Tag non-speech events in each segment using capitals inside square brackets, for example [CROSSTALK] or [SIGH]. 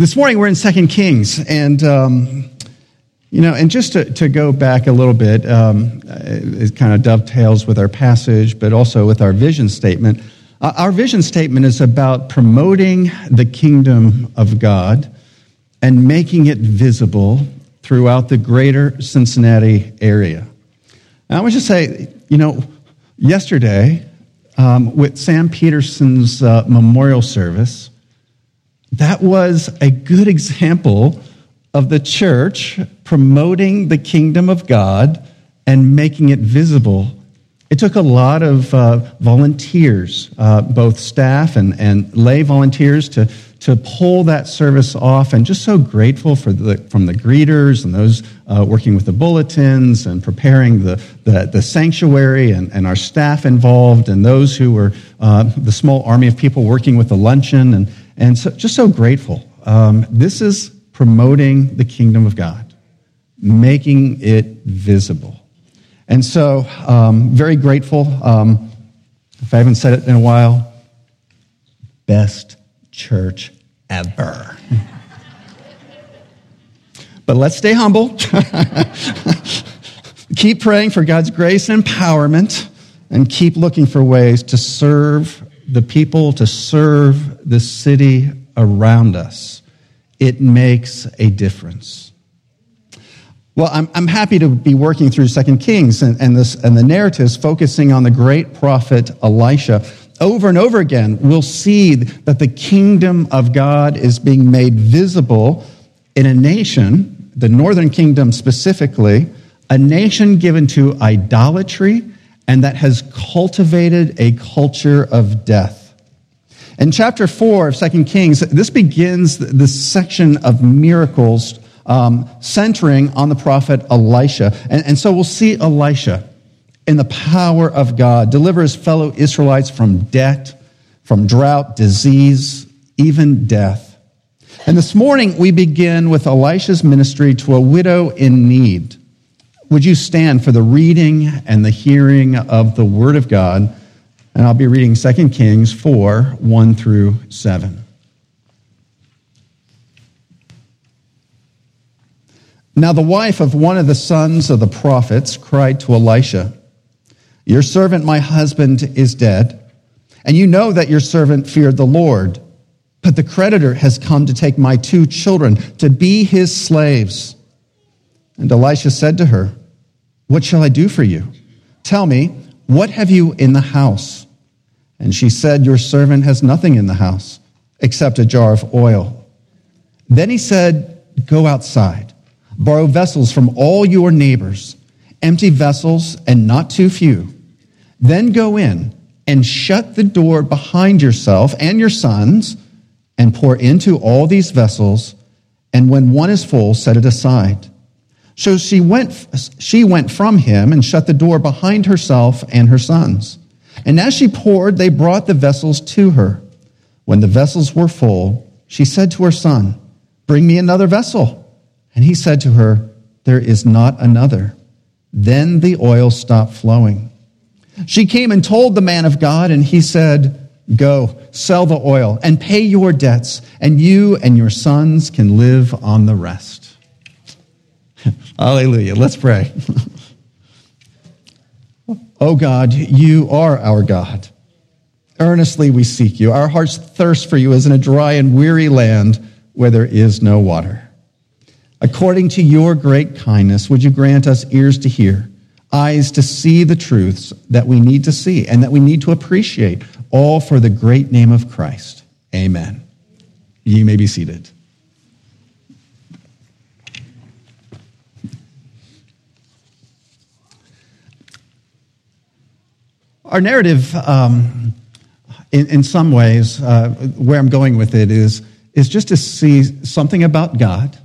This morning we're in Second Kings, and um, you know, and just to, to go back a little bit, um, it kind of dovetails with our passage, but also with our vision statement. Uh, our vision statement is about promoting the kingdom of God and making it visible throughout the greater Cincinnati area. And I would just say, you know, yesterday um, with Sam Peterson's uh, memorial service that was a good example of the church promoting the kingdom of God and making it visible. It took a lot of uh, volunteers, uh, both staff and, and lay volunteers, to, to pull that service off. And just so grateful for the, from the greeters and those uh, working with the bulletins and preparing the, the, the, sanctuary and, and our staff involved and those who were uh, the small army of people working with the luncheon. And, and so, just so grateful. Um, this is promoting the kingdom of God, making it visible. And so, um, very grateful. Um, if I haven't said it in a while, best church ever. [LAUGHS] but let's stay humble. [LAUGHS] keep praying for God's grace and empowerment, and keep looking for ways to serve the people, to serve the city around us. It makes a difference. Well, I'm, I'm happy to be working through Second Kings and, and, this, and the narratives focusing on the great prophet Elisha. Over and over again, we'll see that the kingdom of God is being made visible in a nation, the northern kingdom specifically, a nation given to idolatry and that has cultivated a culture of death. In chapter 4 of 2 Kings, this begins this section of miracles um, centering on the prophet Elisha. And, and so we'll see Elisha in the power of God deliver his fellow Israelites from debt, from drought, disease, even death. And this morning we begin with Elisha's ministry to a widow in need. Would you stand for the reading and the hearing of the Word of God? And I'll be reading 2 Kings 4 1 through 7. Now, the wife of one of the sons of the prophets cried to Elisha, Your servant, my husband, is dead, and you know that your servant feared the Lord. But the creditor has come to take my two children to be his slaves. And Elisha said to her, what shall I do for you? Tell me, what have you in the house? And she said, Your servant has nothing in the house except a jar of oil. Then he said, Go outside, borrow vessels from all your neighbors, empty vessels and not too few. Then go in and shut the door behind yourself and your sons and pour into all these vessels. And when one is full, set it aside. So she went, she went from him and shut the door behind herself and her sons. And as she poured, they brought the vessels to her. When the vessels were full, she said to her son, Bring me another vessel. And he said to her, There is not another. Then the oil stopped flowing. She came and told the man of God, and he said, Go, sell the oil and pay your debts, and you and your sons can live on the rest. Hallelujah. Let's pray. [LAUGHS] oh God, you are our God. Earnestly we seek you. Our hearts thirst for you as in a dry and weary land where there is no water. According to your great kindness, would you grant us ears to hear, eyes to see the truths that we need to see and that we need to appreciate, all for the great name of Christ. Amen. You may be seated. Our narrative, um, in, in, some ways, uh, where I'm going with it is, is just to see something about God,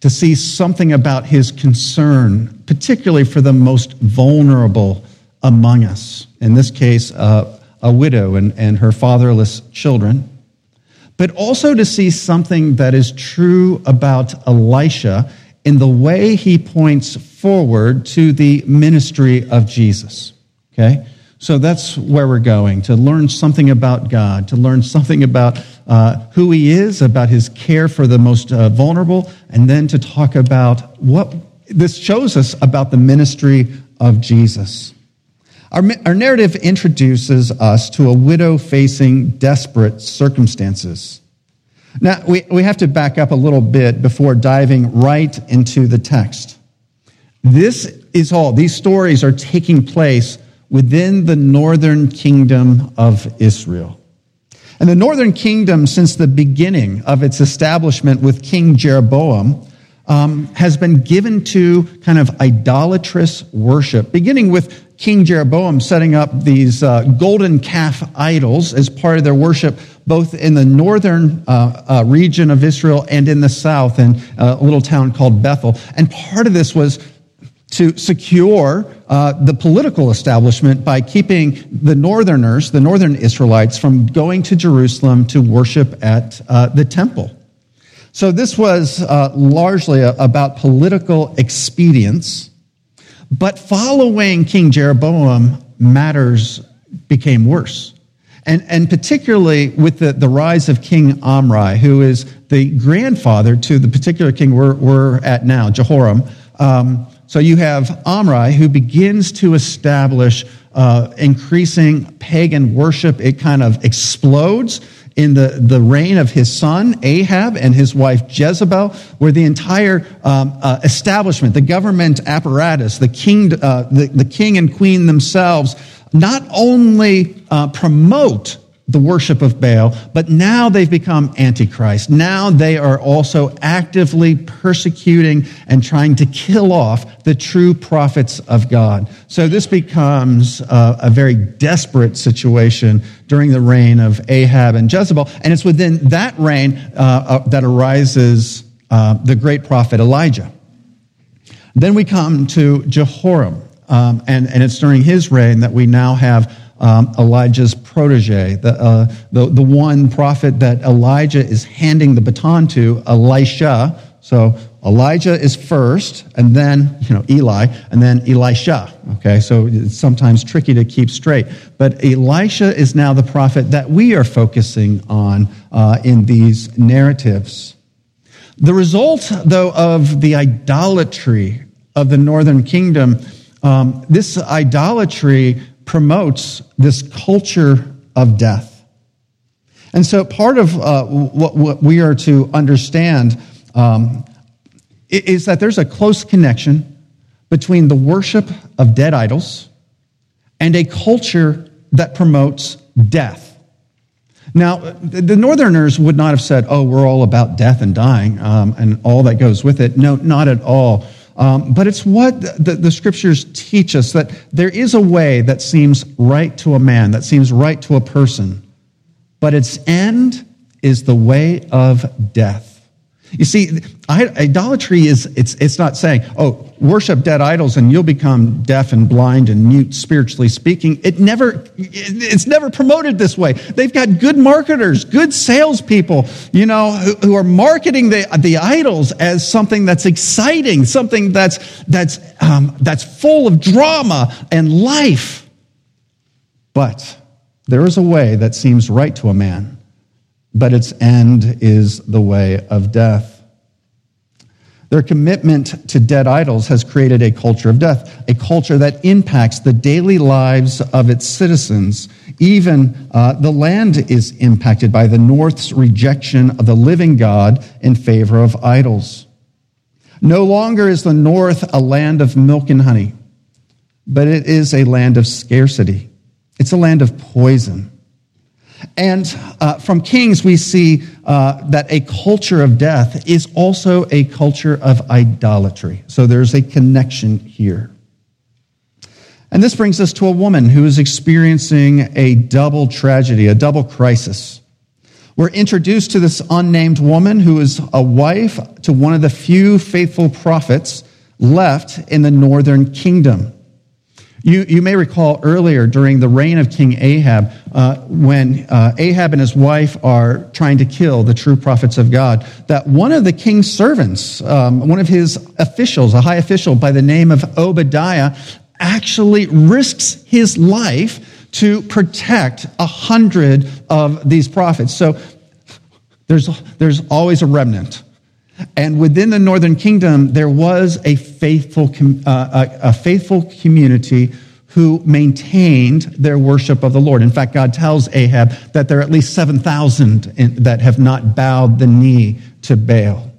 to see something about his concern, particularly for the most vulnerable among us. In this case, uh, a widow and, and her fatherless children. But also to see something that is true about Elisha in the way he points forward to the ministry of Jesus. Okay? So that's where we're going to learn something about God, to learn something about uh, who he is, about his care for the most uh, vulnerable, and then to talk about what this shows us about the ministry of Jesus. Our, our narrative introduces us to a widow facing desperate circumstances. Now, we, we have to back up a little bit before diving right into the text. This is all, these stories are taking place within the northern kingdom of Israel. And the northern kingdom, since the beginning of its establishment with King Jeroboam, um, has been given to kind of idolatrous worship, beginning with King Jeroboam setting up these uh, golden calf idols as part of their worship, both in the northern uh, uh, region of Israel and in the south, in uh, a little town called Bethel. And part of this was to secure uh, the political establishment by keeping the northerners, the northern Israelites, from going to Jerusalem to worship at uh, the temple. So this was uh, largely a, about political expedience. But following King Jeroboam, matters became worse. And, and particularly with the, the rise of King Omri, who is the grandfather to the particular king we're, we're at now, Jehoram. Um, so you have Omri who begins to establish uh, increasing pagan worship. It kind of explodes in the, the reign of his son Ahab and his wife Jezebel, where the entire um, uh, establishment, the government apparatus, the king, uh, the, the king and queen themselves, not only uh, promote the worship of Baal, but now they've become antichrist. Now they are also actively persecuting and trying to kill off the true prophets of God. So this becomes uh, a very desperate situation during the reign of Ahab and Jezebel. And it's within that reign uh, uh, that arises uh, the great prophet Elijah. Then we come to Jehoram. Um, and, and it's during his reign that we now have um, Elijah's protege, the, uh, the, the one prophet that Elijah is handing the baton to, Elisha. So Elijah is first, and then, you know, Eli, and then Elisha. Okay, so it's sometimes tricky to keep straight. But Elisha is now the prophet that we are focusing on uh, in these narratives. The result, though, of the idolatry of the northern kingdom, um, this idolatry promotes this culture of death. And so part of uh, what, what, we are to understand um, is that there's a close connection between the worship of dead idols and a culture that promotes death. Now, the Northerners would not have said, oh, we're all about death and dying um, and all that goes with it. No, not at all. Um, but it's what the, the, scriptures teach us that there is a way that seems right to a man, that seems right to a person, but its end is the way of death. You see, idolatry is, it's, it's not saying, oh, worship dead idols and you'll become deaf and blind and mute spiritually speaking. It never, it's never promoted this way. They've got good marketers, good salespeople, you know, who, who are marketing the, the idols as something that's exciting, something that's, that's, um, that's full of drama and life. But there is a way that seems right to a man but its end is the way of death. Their commitment to dead idols has created a culture of death, a culture that impacts the daily lives of its citizens. Even uh, the land is impacted by the North's rejection of the living God in favor of idols. No longer is the North a land of milk and honey, but it is a land of scarcity. It's a land of poison. And uh, from Kings, we see uh, that a culture of death is also a culture of idolatry. So there's a connection here. And this brings us to a woman who is experiencing a double tragedy, a double crisis. We're introduced to this unnamed woman who is a wife to one of the few faithful prophets left in the northern kingdom. You, you may recall earlier during the reign of King Ahab, uh, when uh, Ahab and his wife are trying to kill the true prophets of God, that one of the king's servants, um, one of his officials, a high official by the name of Obadiah, actually risks his life to protect a hundred of these prophets. So There's, there's always a remnant. And within the northern kingdom, there was a faithful, uh, a, a faithful community who maintained their worship of the Lord. In fact, God tells Ahab that there are at least 7,000 that have not bowed the knee to Baal.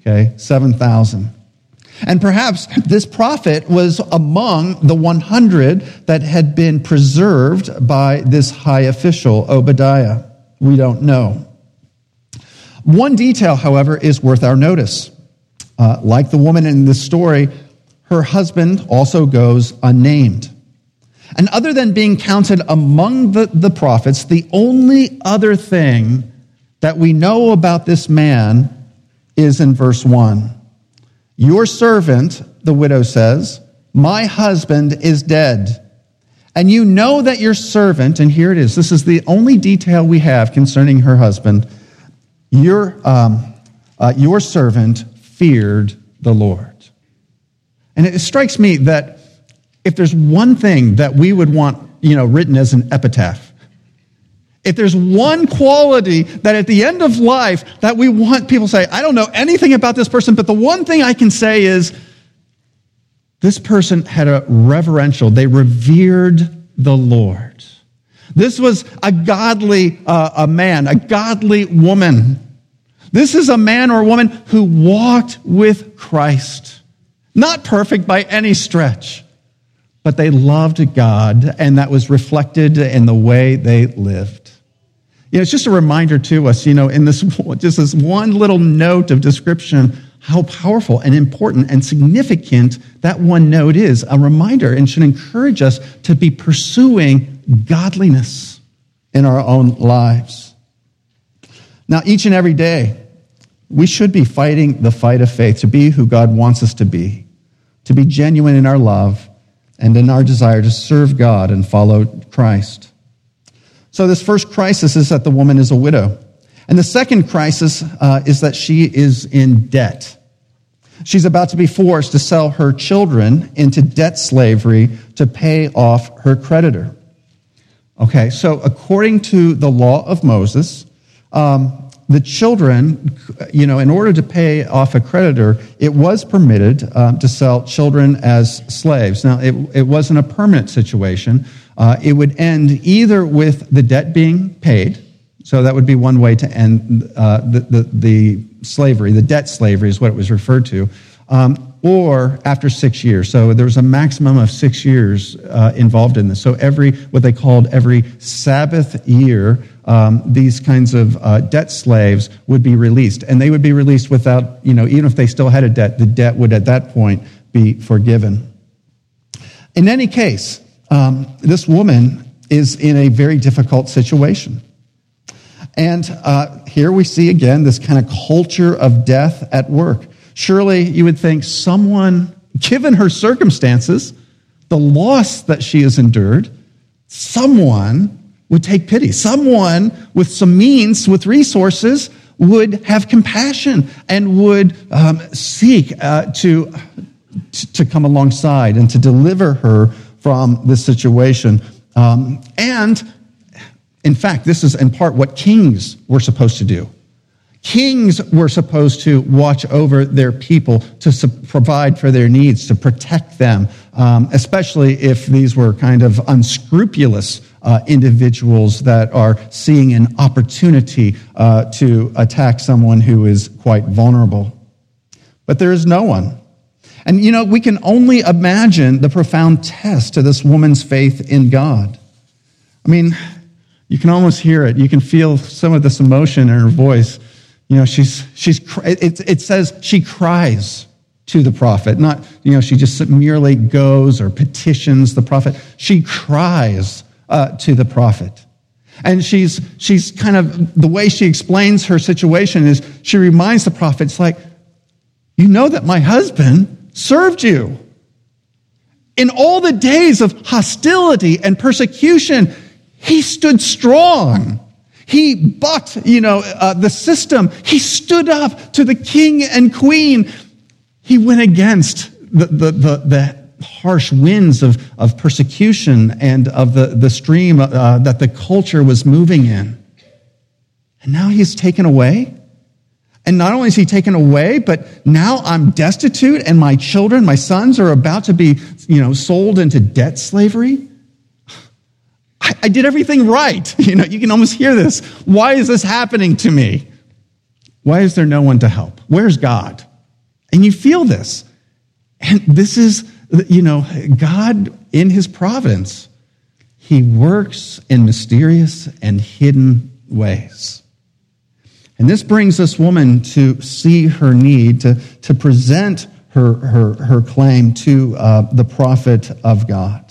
Okay, 7,000. And perhaps this prophet was among the 100 that had been preserved by this high official, Obadiah. We don't know. One detail, however, is worth our notice. Uh, like the woman in this story, her husband also goes unnamed. And other than being counted among the, the prophets, the only other thing that we know about this man is in verse 1. Your servant, the widow says, my husband is dead. And you know that your servant, and here it is, this is the only detail we have concerning her husband, your, um, uh, your servant feared the Lord. And it strikes me that if there's one thing that we would want, you know, written as an epitaph, if there's one quality that at the end of life that we want people to say, I don't know anything about this person, but the one thing I can say is this person had a reverential, they revered the Lord. This was a godly uh, a man, a godly woman. This is a man or a woman who walked with Christ. Not perfect by any stretch, but they loved God, and that was reflected in the way they lived. You know, it's just a reminder to us, you know, in this, [LAUGHS] just this one little note of description, how powerful and important and significant that one note is. A reminder and should encourage us to be pursuing godliness in our own lives. Now, each and every day, we should be fighting the fight of faith to be who God wants us to be, to be genuine in our love and in our desire to serve God and follow Christ. So, this first crisis is that the woman is a widow. And the second crisis uh, is that she is in debt. She's about to be forced to sell her children into debt slavery to pay off her creditor. Okay, so according to the law of Moses, um, the children, you know, in order to pay off a creditor, it was permitted um, to sell children as slaves. Now, it, it wasn't a permanent situation, uh, it would end either with the debt being paid, so that would be one way to end uh, the, the, the, slavery, the debt slavery is what it was referred to, um, or after six years. So there was a maximum of six years uh, involved in this. So every, what they called every Sabbath year, um, these kinds of uh, debt slaves would be released. And they would be released without, you know, even if they still had a debt, the debt would at that point be forgiven. In any case, um, this woman is in a very difficult situation. And uh, here we see again this kind of culture of death at work. Surely you would think someone, given her circumstances, the loss that she has endured, someone would take pity. Someone with some means, with resources, would have compassion and would um, seek uh, to, to come alongside and to deliver her from this situation. Um, and in fact, this is in part what kings were supposed to do. Kings were supposed to watch over their people, to provide for their needs, to protect them, um, especially if these were kind of unscrupulous uh, individuals that are seeing an opportunity uh, to attack someone who is quite vulnerable. But there is no one and you know, we can only imagine the profound test to this woman's faith in God. I mean, you can almost hear it. You can feel some of this emotion in her voice. You know, she's, she's, it, it says she cries to the prophet, not, you know, she just merely goes or petitions the prophet. She cries uh, to the prophet. And she's, she's kind of, the way she explains her situation is she reminds the prophet, it's like, you know that my husband served you. In all the days of hostility and persecution, he stood strong. He bucked, you know, uh, the system. He stood up to the king and queen. He went against the, the, the, the harsh winds of, of persecution and of the, the stream uh, that the culture was moving in. And now he's taken away. And not only is he taken away, but now I'm destitute and my children, my sons are about to be, you know, sold into debt slavery. I, did everything right. [LAUGHS] You know, you can almost hear this. Why is this happening to me? Why is there no one to help? Where's God? And you feel this. And this is, you know, God in his providence, he works in mysterious and hidden ways. And this brings this woman to see her need, to, to present her, her, her claim to uh, the prophet of God.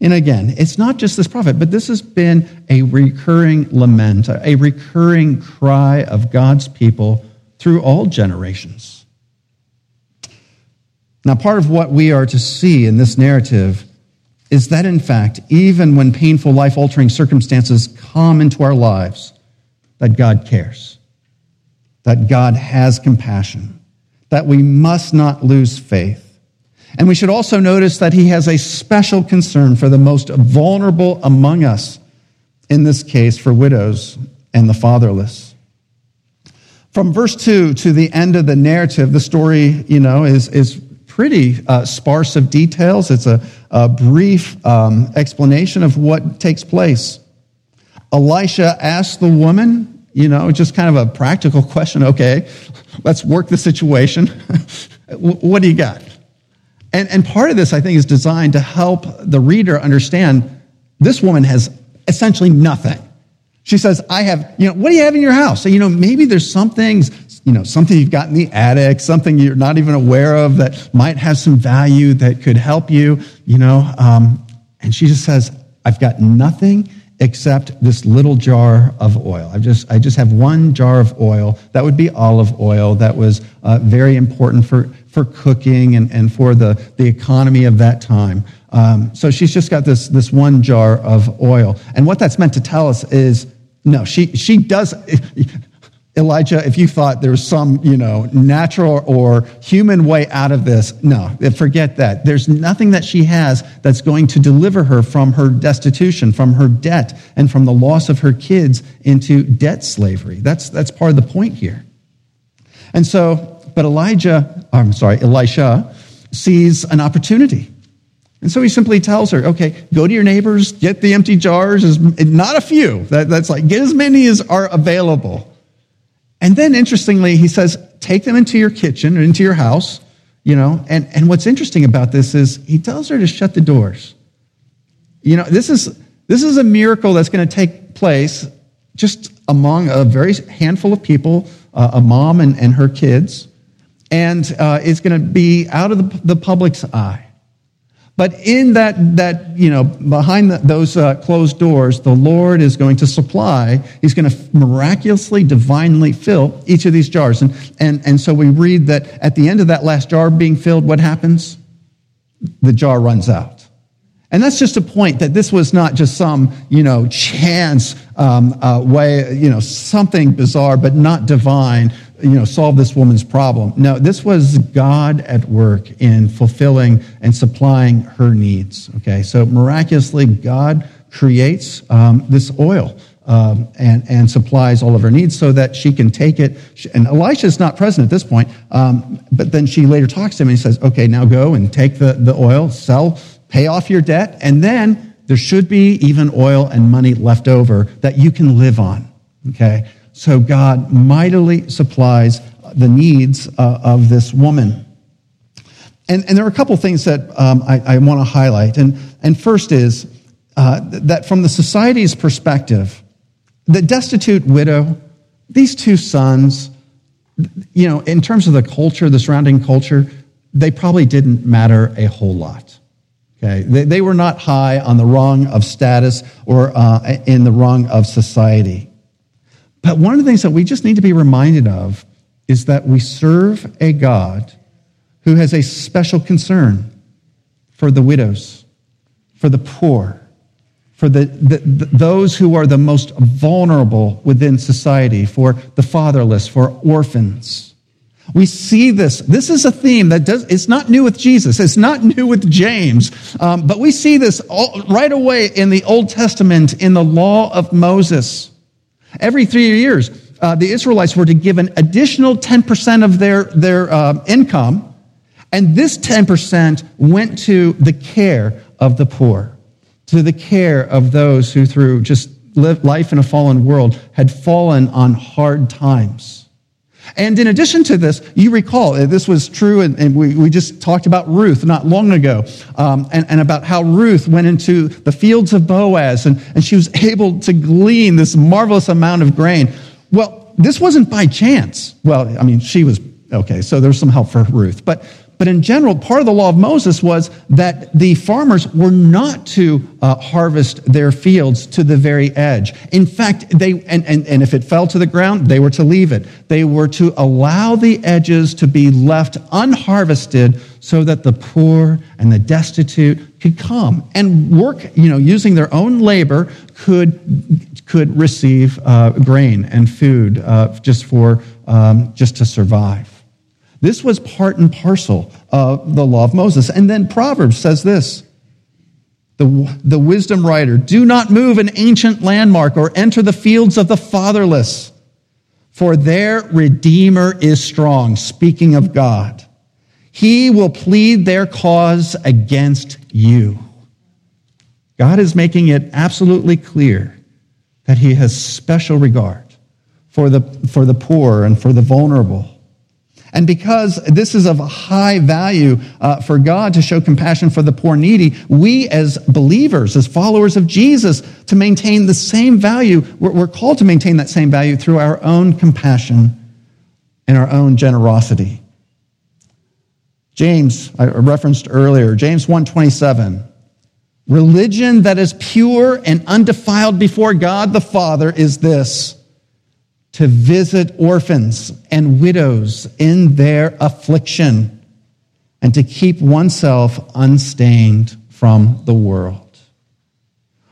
And again, it's not just this prophet, but this has been a recurring lament, a recurring cry of God's people through all generations. Now, part of what we are to see in this narrative is that, in fact, even when painful, life altering circumstances come into our lives, that God cares, that God has compassion, that we must not lose faith. And we should also notice that he has a special concern for the most vulnerable among us, in this case, for widows and the fatherless. From verse 2 to the end of the narrative, the story, you know, is, is pretty uh, sparse of details. It's a, a brief um, explanation of what takes place. Elisha asked the woman, you know, just kind of a practical question. Okay, [LAUGHS] let's work the situation. [LAUGHS] what do you got? And, and part of this, I think, is designed to help the reader understand this woman has essentially nothing. She says, I have, you know, what do you have in your house? So, you know, maybe there's some things, you know, something you've got in the attic, something you're not even aware of that might have some value that could help you, you know. Um, and she just says, I've got nothing except this little jar of oil. I just, I just have one jar of oil. That would be olive oil. That was uh, very important for, for cooking and, and for the, the economy of that time. Um, so she's just got this, this one jar of oil. And what that's meant to tell us is no, she, she does. [LAUGHS] Elijah, if you thought there was some, you know, natural or human way out of this, no, forget that. There's nothing that she has that's going to deliver her from her destitution, from her debt, and from the loss of her kids into debt slavery. That's, that's part of the point here. And so, but Elijah, I'm sorry, Elisha sees an opportunity. And so he simply tells her, okay, go to your neighbors, get the empty jars, not a few. That, that's like, get as many as are available and then interestingly, he says, take them into your kitchen or into your house, you know. And, and what's interesting about this is he tells her to shut the doors. You know, this is, this is a miracle that's going to take place just among a very handful of people, uh, a mom and, and her kids. And uh, it's going to be out of the, the public's eye. But in that, that you know, behind the, those uh, closed doors, the Lord is going to supply. He's going to miraculously, divinely fill each of these jars. And, and, and so we read that at the end of that last jar being filled, what happens? The jar runs out. And that's just a point that this was not just some, you know, chance um, uh, way, you know, something bizarre, but not divine you know, solve this woman's problem. No, this was God at work in fulfilling and supplying her needs. Okay, so miraculously, God creates um, this oil um, and, and supplies all of her needs so that she can take it. And Elisha is not present at this point, um, but then she later talks to him and he says, okay, now go and take the, the oil, sell, pay off your debt, and then there should be even oil and money left over that you can live on. Okay? So God mightily supplies the needs uh, of this woman. And, and, there are a couple things that um, I, I want to highlight. And, and first is uh, that from the society's perspective, the destitute widow, these two sons, you know, in terms of the culture, the surrounding culture, they probably didn't matter a whole lot. Okay, they, they were not high on the rung of status or uh, in the rung of society. But one of the things that we just need to be reminded of is that we serve a God who has a special concern for the widows, for the poor, for the, the, the, those who are the most vulnerable within society, for the fatherless, for orphans. We see this. This is a theme that does, it's not new with Jesus. It's not new with James. Um, but we see this all, right away in the Old Testament in the law of Moses. Every three years, uh, the Israelites were to give an additional 10% of their, their uh, income, and this 10% went to the care of the poor, to the care of those who, through just life in a fallen world, had fallen on hard times. And in addition to this, you recall, uh, this was true, and, and we, we just talked about Ruth not long ago, um, and, and about how Ruth went into the fields of Boaz, and, and she was [LAUGHS] able to glean this marvelous amount of grain. Well, this wasn't by chance. Well, I mean, she was, okay, so there's some help for Ruth. But but in general, part of the law of Moses was that the farmers were not to uh, harvest their fields to the very edge. In fact, they, and, and, and if it fell to the ground, they were to leave it. They were to allow the edges to be left unharvested so that the poor and the destitute could come and work, you know, using their own labor could, could receive uh, grain and food uh, just for, um, just to survive. This was part and parcel of the law of Moses. And then Proverbs says this the, the wisdom writer do not move an ancient landmark or enter the fields of the fatherless, for their Redeemer is strong. Speaking of God, he will plead their cause against you. God is making it absolutely clear that he has special regard for the, for the poor and for the vulnerable. And because this is of high value uh, for God to show compassion for the poor needy, we as believers, as followers of Jesus, to maintain the same value, we're, we're called to maintain that same value through our own compassion and our own generosity. James, I referenced earlier, James 127. Religion that is pure and undefiled before God the Father is this to visit orphans and widows in their affliction and to keep oneself unstained from the world.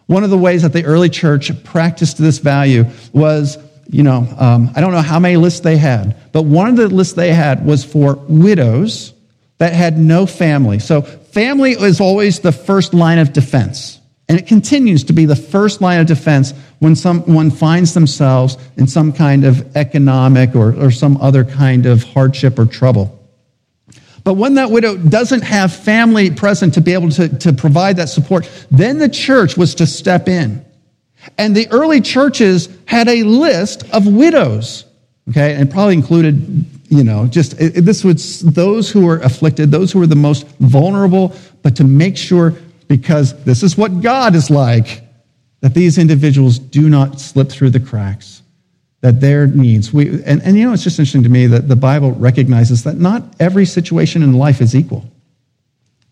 One of the ways that the early church practiced this value was, you know, um, I don't know how many lists they had, but one of the lists they had was for widows that had no family. So family is always the first line of defense. And it continues to be the first line of defense when someone finds themselves in some kind of economic or, or some other kind of hardship or trouble. But when that widow doesn't have family present to be able to, to provide that support, then the church was to step in. And the early churches had a list of widows, okay, and probably included, you know, just this was those who were afflicted, those who were the most vulnerable, but to make sure because this is what God is like, that these individuals do not slip through the cracks, that their needs, we, and, and you know, it's just interesting to me that the Bible recognizes that not every situation in life is equal.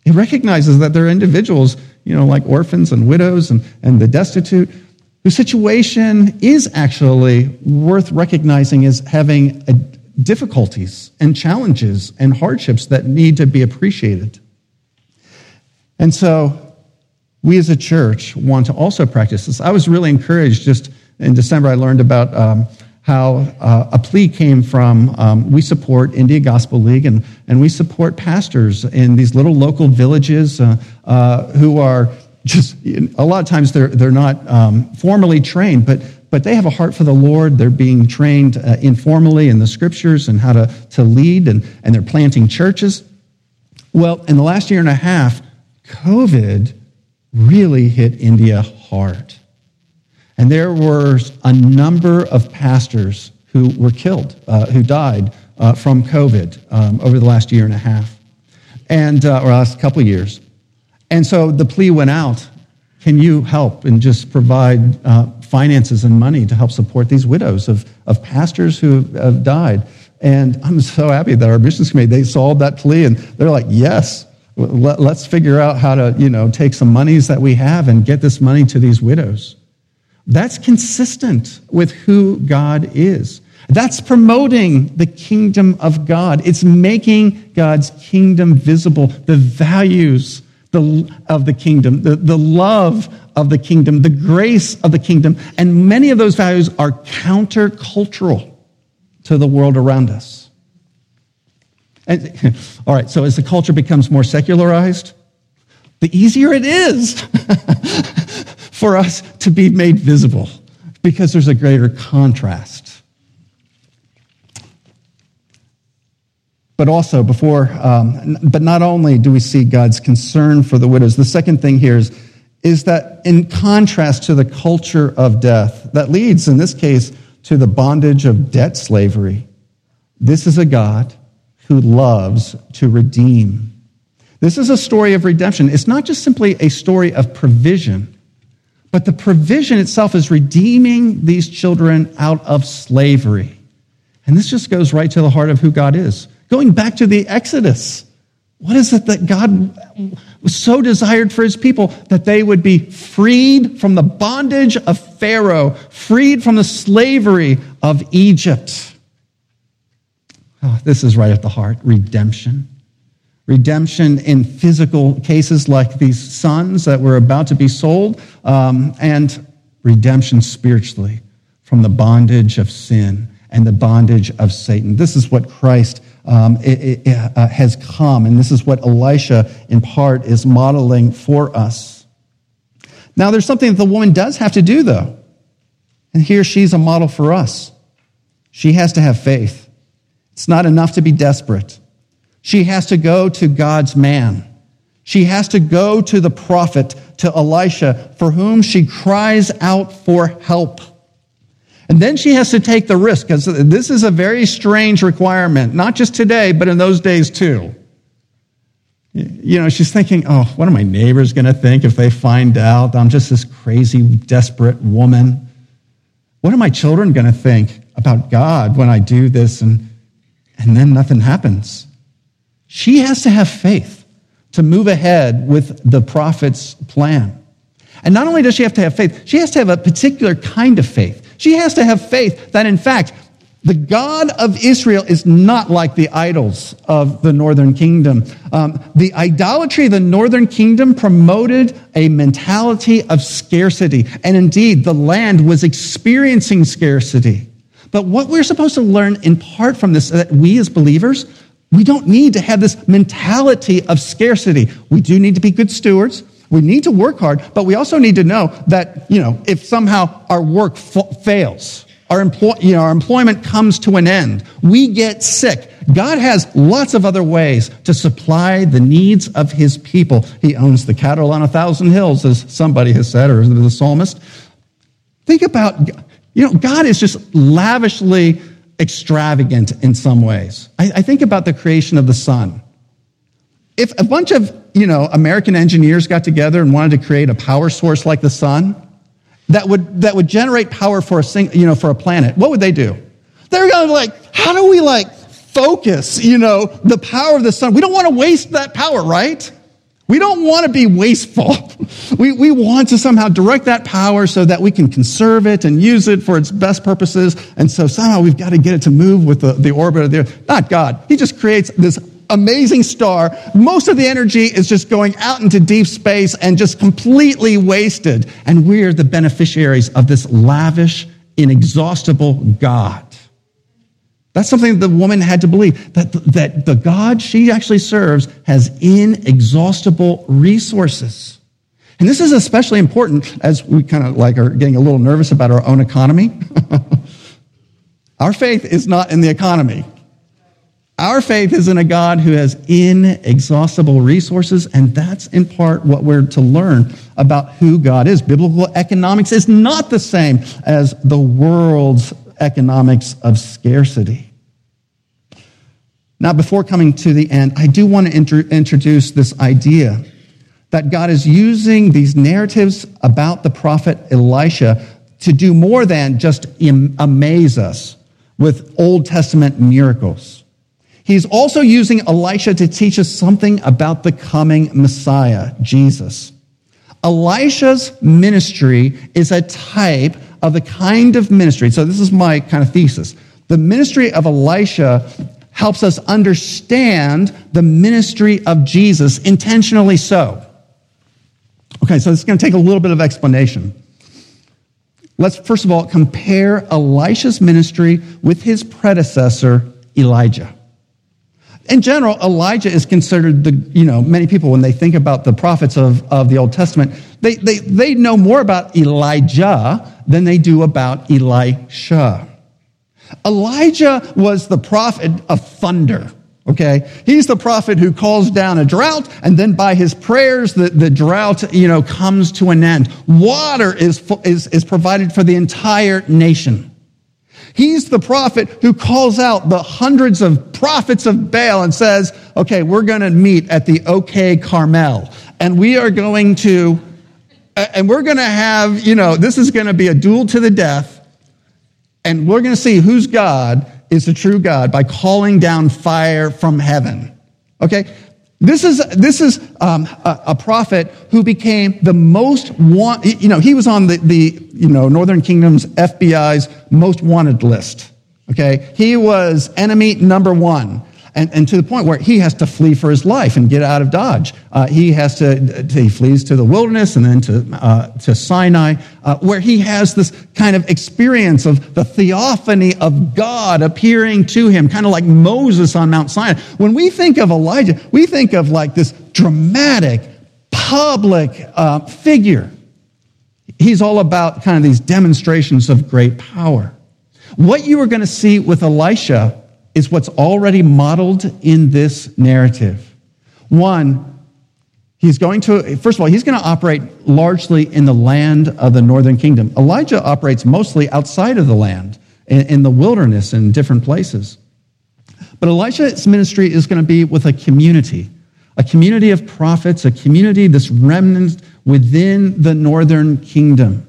It recognizes that there are individuals, you know, like orphans and widows and, and the destitute, whose situation is actually worth recognizing as having a, difficulties and challenges and hardships that need to be appreciated. And so we as a church want to also practice this. I was really encouraged just in December, I learned about um, how uh, a plea came from um, we support India Gospel League and, and we support pastors in these little local villages uh, uh, who are just a lot of times they're, they're not um, formally trained, but, but they have a heart for the Lord. They're being trained uh, informally in the scriptures and how to, to lead, and, and they're planting churches. Well, in the last year and a half, COVID really hit India hard. And there were a number of pastors who were killed, uh, who died uh, from COVID um, over the last year and a half, and uh, or last couple years. And so the plea went out: Can you help and just provide uh, finances and money to help support these widows of, of pastors who have died? And I'm so happy that our missions committee they saw that plea and they're like, yes, Let's figure out how to, you know, take some monies that we have and get this money to these widows. That's consistent with who God is. That's promoting the kingdom of God. It's making God's kingdom visible, the values of the kingdom, the, the love of the kingdom, the grace of the kingdom. And many of those values are countercultural to the world around us. And, [LAUGHS] all right, so as the culture becomes more secularized, the easier it is [LAUGHS] for us to be made visible, because there's a greater contrast. But also, before, um, but not only do we see God's concern for the widows, the second thing here is, is that in contrast to the culture of death that leads, in this case, to the bondage of debt slavery, this is a God who loves to redeem. This is a story of redemption. It's not just simply a story of provision, but the provision itself is redeeming these children out of slavery. And this just goes right to the heart of who God is. Going back to the Exodus, what is it that God so desired for his people that they would be freed from the bondage of Pharaoh, freed from the slavery of Egypt? Oh, this is right at the heart redemption. Redemption in physical cases like these sons that were about to be sold, um, and redemption spiritually from the bondage of sin and the bondage of Satan. This is what Christ um, it, it, uh, has come, and this is what Elisha, in part, is modeling for us. Now, there's something that the woman does have to do, though. And here she's a model for us. She has to have faith. It's not enough to be desperate. She has to go to God's man. She has to go to the prophet, to Elisha, for whom she cries out for help. And then she has to take the risk, because this is a very strange requirement, not just today, but in those days too. You know, she's thinking, oh, what are my neighbors going to think if they find out I'm just this crazy, desperate woman? What are my children going to think about God when I do this? And and then nothing happens. She has to have faith to move ahead with the prophet's plan. And not only does she have to have faith, she has to have a particular kind of faith. She has to have faith that, in fact, the God of Israel is not like the idols of the northern kingdom. Um, the idolatry of the northern kingdom promoted a mentality of scarcity. And indeed, the land was experiencing scarcity. But what we're supposed to learn in part from this, that we as believers, we don't need to have this mentality of scarcity. We do need to be good stewards. We need to work hard, but we also need to know that, you know, if somehow our work f- fails, our, employ- you know, our employment comes to an end, we get sick, God has lots of other ways to supply the needs of his people. He owns the cattle on a thousand hills, as somebody has said, or the psalmist. Think about you know, God is just lavishly extravagant in some ways. I, I, think about the creation of the sun. If a bunch of, you know, American engineers got together and wanted to create a power source like the sun that would, that would generate power for a sing, you know, for a planet, what would they do? They're going to be like, how do we like focus, you know, the power of the sun? We don't want to waste that power, right? We don't want to be wasteful. [LAUGHS] We, we want to somehow direct that power so that we can conserve it and use it for its best purposes. And so somehow we've got to get it to move with the, the orbit of the Earth. Not God. He just creates this amazing star. Most of the energy is just going out into deep space and just completely wasted. And we're the beneficiaries of this lavish, inexhaustible God. That's something that the woman had to believe that, that the God she actually serves has inexhaustible resources. And this is especially important as we kind of like are getting a little nervous about our own economy. [LAUGHS] our faith is not in the economy. Our faith is in a God who has inexhaustible resources, and that's in part what we're to learn about who God is. Biblical economics is not the same as the world's economics of scarcity. Now, before coming to the end, I do want to inter- introduce this idea that God is using these narratives about the prophet Elisha to do more than just amaze us with Old Testament miracles. He's also using Elisha to teach us something about the coming Messiah, Jesus. Elisha's ministry is a type of the kind of ministry. So, this is my kind of thesis. The ministry of Elisha helps us understand the ministry of Jesus intentionally so. Okay, so it's going to take a little bit of explanation. Let's first of all compare Elisha's ministry with his predecessor, Elijah. In general, Elijah is considered the, you know, many people, when they think about the prophets of, of the Old Testament, they, they, they know more about Elijah than they do about Elisha. Elijah was the prophet of thunder. Okay. He's the prophet who calls down a drought and then by his prayers, the, the drought, you know, comes to an end. Water is, is, is provided for the entire nation. He's the prophet who calls out the hundreds of prophets of Baal and says, okay, we're going to meet at the OK Carmel and we are going to, and we're going to have, you know, this is going to be a duel to the death. And we're going to see whose God is the true God by calling down fire from heaven. Okay? This is, this is um, a, a, prophet who became the most want, you know, he was on the, the, you know, Northern Kingdom's FBI's most wanted list. Okay? He was enemy number one and, and to the point where he has to flee for his life and get out of Dodge. Uh, he has to, he flees to the wilderness and then to, uh, to Sinai, uh, where he has this kind of experience of the theophany of God appearing to him, kind of like Moses on Mount Sinai. When we think of Elijah, we think of like this dramatic, public uh, figure. He's all about kind of these demonstrations of great power. What you are going to see with Elisha is what's already modeled in this narrative. One, he's going to, first of all, he's going to operate largely in the land of the northern kingdom. Elijah operates mostly outside of the land, in, the wilderness, in different places. But Elisha's ministry is going to be with a community, a community of prophets, a community, this remnant within the northern kingdom.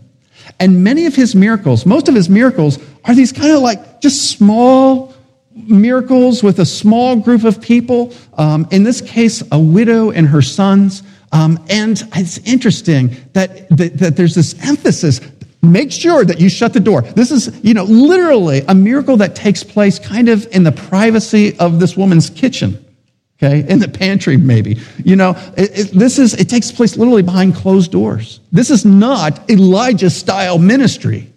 And many of his miracles, most of his miracles, are these kind of like just small, miracles with a small group of people. Um, in this case, a widow and her sons. Um, and it's interesting that, that, that there's this emphasis make sure that you shut the door. This is, you know, literally a miracle that takes place kind of in the privacy of this woman's kitchen. Okay, in the pantry, maybe. You know, it, it, this is, it takes place literally behind closed doors. This is not Elijah style ministry.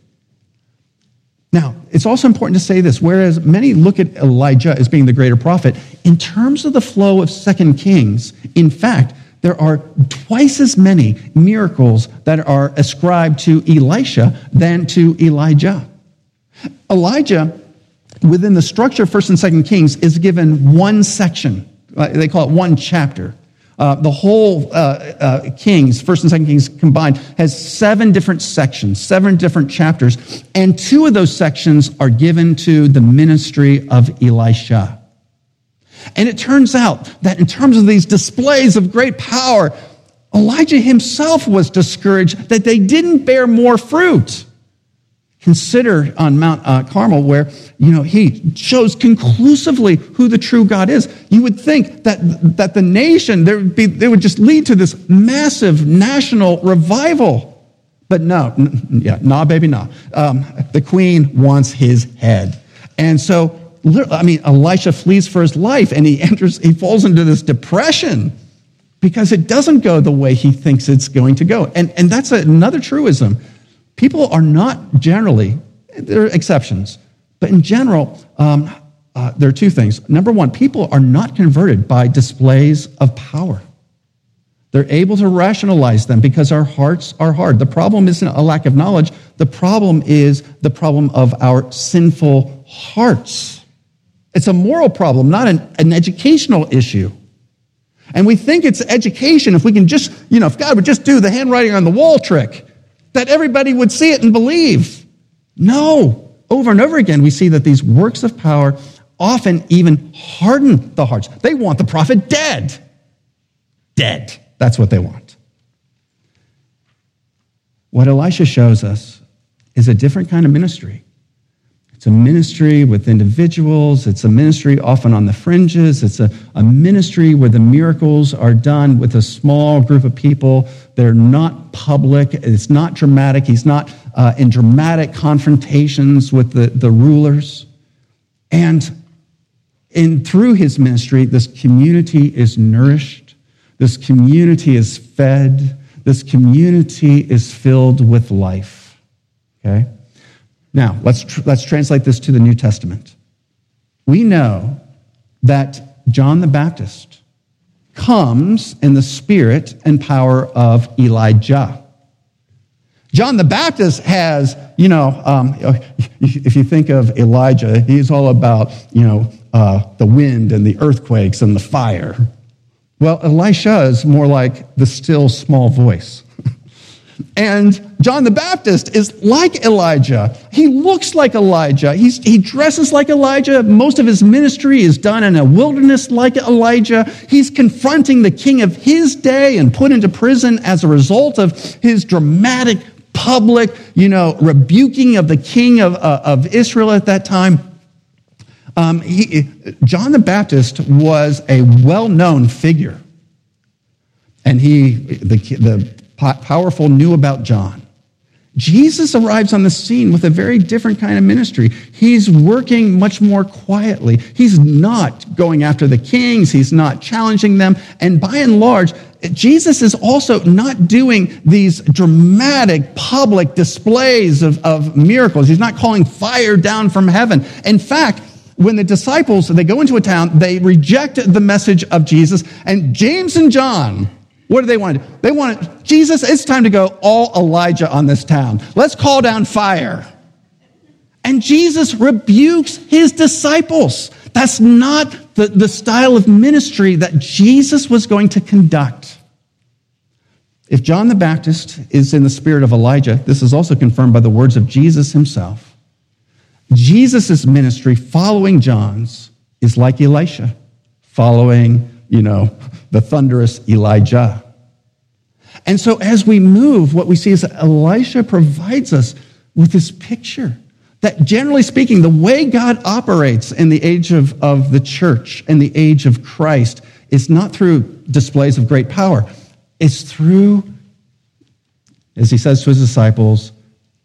Now, it's also important to say this whereas many look at Elijah as being the greater prophet, in terms of the flow of Second Kings, in fact, there are twice as many miracles that are ascribed to Elisha than to Elijah. Elijah, within the structure of 1st and 2nd Kings, is given one section. Uh, they call it one chapter. Uh, the whole uh, uh, Kings, First and Second Kings combined, has seven different sections, seven different chapters, and two of those sections are given to the ministry of Elisha. And it turns out that in terms of these displays of great power, Elijah himself was discouraged that they didn't bear more fruit. Consider on Mount uh, Carmel, where you know he shows conclusively who the true God is. You would think that that the nation there would be they would just lead to this massive national revival, but no, n- yeah, nah, baby, nah. Um, the queen wants his head, and so I mean, Elisha flees for his life, and he enters, he falls into this depression because it doesn't go the way he thinks it's going to go, and and that's another truism people are not generally, there are exceptions, but in general, um, uh, there are two things. Number one, people are not converted by displays of power. They're able to rationalize them because our hearts are hard. The problem isn't a lack of knowledge. The problem is the problem of our sinful hearts. It's a moral problem, not an, an educational issue. And we think it's education if we can just, you know, if God would just do the handwriting on the wall trick that everybody would see it and believe. No. Over and over again, we see that these works of power often even harden the hearts. They want the prophet dead. Dead. That's what they want. What Elisha shows us is a different kind of ministry. It's a ministry with individuals. It's a ministry often on the fringes. It's a, a ministry where the miracles are done with a small group of people. They're not public. It's not dramatic. He's not uh, in dramatic confrontations with the, the rulers. And in, through his ministry, this community is nourished. This community is fed. This community is filled with life. Okay? Now, let's, tr- let's translate this to the New Testament. We know that John the Baptist comes in the spirit and power of Elijah. John the Baptist has, you know, um, if you think of Elijah, he's all about, you know, uh, the wind and the earthquakes and the fire. Well, Elisha is more like the still small voice. [LAUGHS] And John the Baptist is like Elijah. He looks like Elijah. He's, he dresses like Elijah. Most of his ministry is done in a wilderness like Elijah. He's confronting the king of his day and put into prison as a result of his dramatic public, you know, rebuking of the king of, uh, of Israel at that time. Um, he, John the Baptist was a well known figure. And he, the, the powerful knew about John. Jesus arrives on the scene with a very different kind of ministry. He's working much more quietly. He's not going after the kings. He's not challenging them. And by and large, Jesus is also not doing these dramatic public displays of, of miracles. He's not calling fire down from heaven. In fact, when the disciples, they go into a town, they reject the message of Jesus, and James and John, what do they want? They want, Jesus, it's time to go all Elijah on this town. Let's call down fire. And Jesus rebukes his disciples. That's not the, the style of ministry that Jesus was going to conduct. If John the Baptist is in the spirit of Elijah, this is also confirmed by the words of Jesus himself. Jesus' ministry following John's is like Elisha following, you know, the thunderous Elijah. And so as we move, what we see is that Elisha provides us with this picture that generally speaking, the way God operates in the age of, of the church and the age of Christ is not through displays of great power. It's through, as he says to his disciples,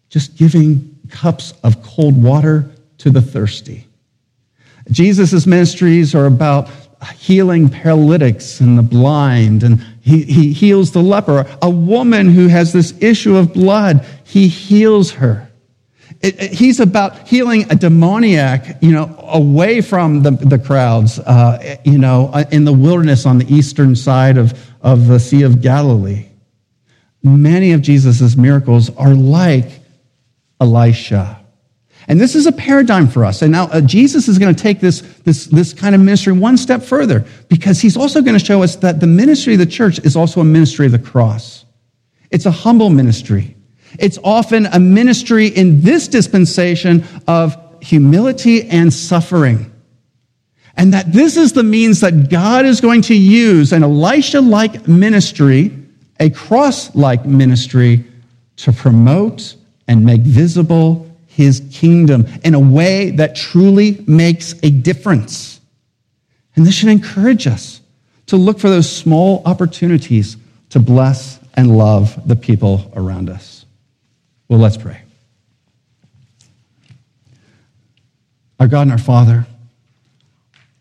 just giving cups of cold water to the thirsty. Jesus' ministries are about healing paralytics and the blind, and he, he heals the leper. A woman who has this issue of blood, he heals her. It, it, he's about healing a demoniac, you know, away from the, the crowds, uh, you know, uh, in the wilderness on the eastern side of, of the Sea of Galilee. Many of Jesus' miracles are like Elisha. And this is a paradigm for us. And now uh, Jesus is going to take this, this, this kind of ministry one step further because he's also going to show us that the ministry of the church is also a ministry of the cross. It's a humble ministry. It's often a ministry in this dispensation of humility and suffering. And that this is the means that God is going to use an Elisha like ministry, a cross like ministry, to promote and make visible his kingdom in a way that truly makes a difference. And this should encourage us to look for those small opportunities to bless and love the people around us. Well, let's pray. Our God and our Father,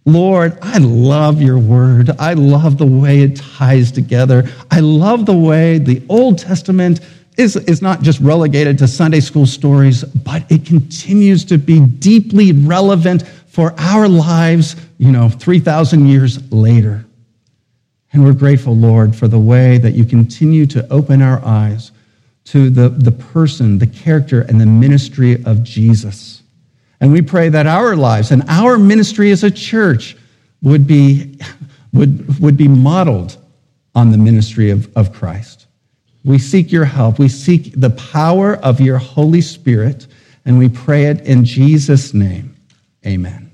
Lord, I love your word. I love the way it ties together. I love the way the Old Testament is, is not just relegated to Sunday school stories, but it continues to be deeply relevant for our lives, you know, 3,000 years later. And we're grateful, Lord, for the way that you continue to open our eyes to the, the person, the character, and the ministry of Jesus. And we pray that our lives and our ministry as a church would be, would, would be modeled on the ministry of, of Christ. We seek your help. We seek the power of your Holy Spirit, and we pray it in Jesus' name. Amen.